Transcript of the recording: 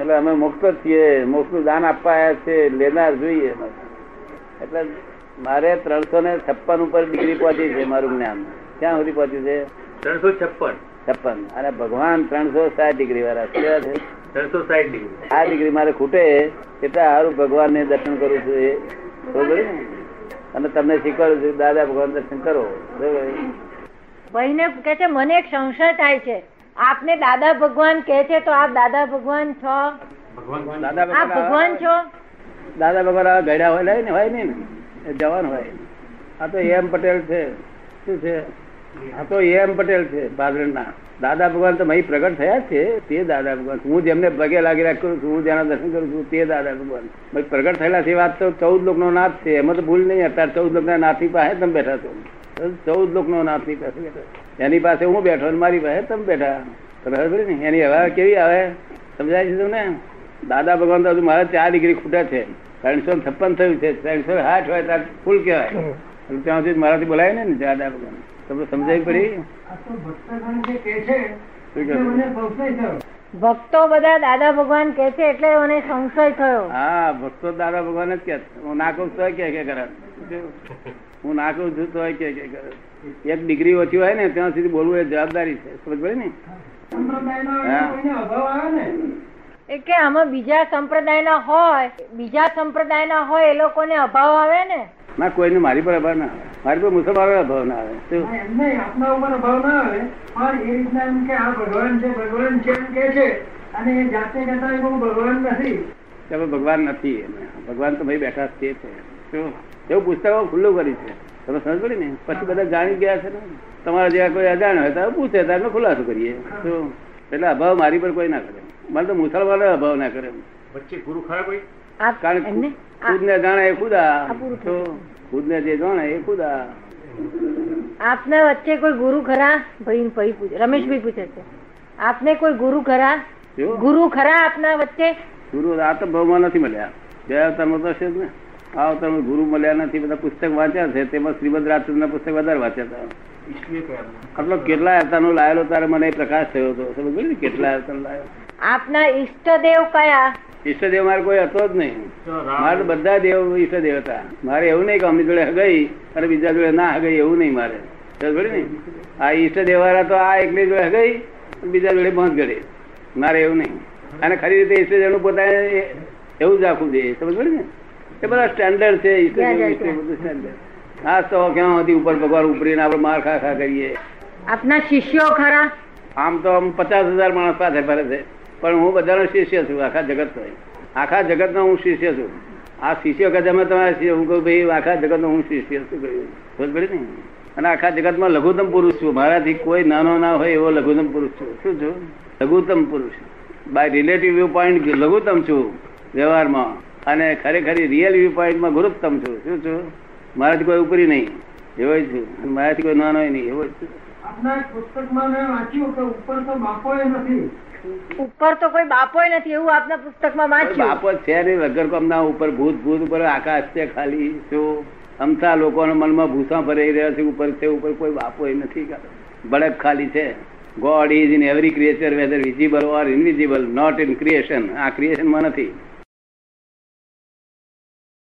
એટલે અમે મુક્ત જ છીએ મોક્ષનું દાન આપવા આવ્યા છે લેનાર જોઈએ એટલે મારે ત્રણસો ને છપ્પન ઉપર ડિગ્રી પહોંચી છે મારું જ્ઞાન. ક્યાં સુધી પહોંચ્યું છે? ત્રણસો છપ્પન. છપ્પન. અને ભગવાન ત્રણસો સાઠ ડિગ્રી વાળા છે. કેવા છે? ત્રણસો સાઠ ડિગ્રી. આ ડિગ્રી મારે ખૂટે એટલે સારું ભગવાન ને દર્શન કરું છું એ. બરોબર ને? અને તમને શીખવાડું છું દાદા ભગવાન દર્શન કરો. બરોબર? ભાઈને કે છે મને એક સંશય થાય છે. આપને દાદા ભગવાન કે છે તો આપ દાદા ભગવાન છો? આપ ભગવાન છો? દાદા ભગવાન ગયડા હોય ને હોય ને? જવાન હોય. આ તો એમ પટેલ છે. શું છે? આ તો એમ પટેલ છે ભાદરના. દાદા ભગવાન તો અહીં પ્રગટ થયા છે તે દાદા ભગવાન. હું જેમને પગે લાગી રાખ કરું છું હું જેના દર્શન કરું છું તે દાદા ભગવાન. ભાઈ પ્રગટ થયેલા છે વાત તો ચૌદ લોકનો નાથ છે. એમાં તો ભૂલ નહીં અત્યારે ચૌદ લોકના નાથની પાસે તમે બેઠા છો. ચૌદ લોકનો નાથની પાસે બેઠા એની પાસે હું બેઠો અને મારી પાસે તમે બેઠા. તમે ખબર ને? એની હવા કેવી આવે? સમજાય છે તમને? દાદા ભગવાન તો હજુ મારા ચાર ડિગ્રી ખૂટા છે. ત્રણસો છપ્પન થયું છે. ત્રણસો સાઠ હોય ત્યાં ફૂલ કહેવાય. ત્યાં સુધી મારાથી બોલાય ને ને દાદા ભગવાન. તમને સમજાવી પડી? ભક્તો બધા દાદા ભગવાન કે છે એટલે મને સંશય થયો. હા ભક્તો દાદા ભગવાન જ કે હું નાખું તો કે કે કરે હું નાખું છું તો કે કે કરે એક ડિગ્રી ઓછી હોય ને ત્યાં સુધી બોલવું એ જવાબદારી છે. સમજ પડી ને? એ કે આમાં બીજા સંપ્રદાયના હોય બીજા સંપ્રદાયના હોય એ લોકોને અભાવ આવે ને? ના કોઈને મારી પર અભાવ ના આવે. મારી પર મુસલમાનો અભાવ ના આવે? આપના ઉપર અભાવ ના આવે પણ એ રીતના એમ કે આ ભગવાન છે ભગવાન છે એમ કે છે અને એ જાતે કહેતા એ કે ભગવાન નથી. તમે ભગવાન નથી ભગવાન તો ભાઈ બેઠા જ છે એવું પુસ્તકો ખુલ્લું કરી છે. તમે સમજ પડી ને? પછી બધા જાણી ગયા છે ને? તમારા જેવા કોઈ અજાણ હોય તો પૂછે અમે ખુલાસો કરીએ. તો એટલે અભાવ મારી પર કોઈ ના કરે. મને તો મુસલમાનો અભાવ ના કરે. વચ્ચે ગુરુ ખરા કોઈ? આપ કારણ ખુદ ને જાણે એ ખુદા. ખુદ ને જે જાણે એ ખુદા. આપને વચ્ચે કોઈ ગુરુ ખરા? ભાઈ ભાઈ પૂછે. રમેશભાઈ પૂછે છે. આપને કોઈ ગુરુ ખરા? ગુરુ ખરા આપના વચ્ચે? ગુરુ આ તો ભાવમાં નથી મળ્યા. ગયા અવતારમાં તો છે જ ને. આ અવતારમાં ગુરુ મળ્યા નથી બધા પુસ્તક વાંચ્યા છે. તેમાં શ્રીમદ ના પુસ્તક વધારે વાંચ્યા હતા. આટલો કેટલા અવતારનો લાયેલો તારે મને પ્રકાશ થયો હતો. સમજ કેટલા અવતાર લાયો આપના ઈષ્ટદેવ કયા? ઈષ્ટદેવ મારે કોઈ હતો જ નહીં. મારે બધા દેવ ઈષ્ટદેવ હતા. મારે એવું નહીં કે અમની જોડે હગઈ અને બીજા જોડે ના હગઈ એવું નહીં મારે. ને? આ ઈષ્ટદેવ વાળા તો આ એકલી જોડે હગઈ બીજા જોડે બંધ કરે. મારે એવું નહીં. અને ખરી રીતે ઈષ્ટદેવનું પોતાને એવું જ રાખવું જોઈએ. સમજ પડી ને? એ બધા સ્ટેન્ડર્ડ છે ઈષ્ટદેવ સ્ટેન્ડર્ડ હા તો ક્યાં હતી? ઉપર ભગવાન ઉપરીને આપણે માર ખા ખા કરીએ. આપના શિષ્યો ખરા? આમ તો આમ પચાસ હજાર માણસ પાસે ફરે છે. પણ હું બધાનો શિષ્ય છું, આખા જગત આખા જગતનો હું શિષ્ય છું. આ શિષ્ય વખત અમે તમારા હું કહું, ભાઈ, આખા જગતનો હું શિષ્ય છું, કહ્યું. પડી ને? અને આખા જગતમાં લઘુત્તમ પુરુષ છું. મારાથી કોઈ નાનો ના હોય એવો લઘુત્તમ પુરુષ છું. શું છું? લઘુત્તમ પુરુષ. બાય રિલેટિવ વ્યૂ પોઈન્ટ લઘુત્તમ છું વ્યવહારમાં. અને ખરેખર રિયલ વ્યૂ પોઈન્ટમાં ગુરુત્તમ છું. શું છું? મારાથી કોઈ ઉપરી નહીં. એવો જ છું. મારાથી કોઈ નાનો નહીં. એવો જ છું. આપના પુસ્તકમાં મેં વાંચ્યું કે ઉપર તો બાપો નથી. ઉપર તો કોઈ બાપો નથી એવું આપના પુસ્તકમાં વાંચ્યું. બાપો છે ને વગર કોમના ઉપર ભૂત ભૂત ઉપર આકાશ છે ખાલી શું? અમથા લોકોના મનમાં ભૂસા ભરાઈ રહ્યા છે ઉપર છે ઉપર કોઈ બાપો નથી. બળક ખાલી છે. God is in every creature whether visible or invisible not in creation આ ક્રિએશનમાં નથી.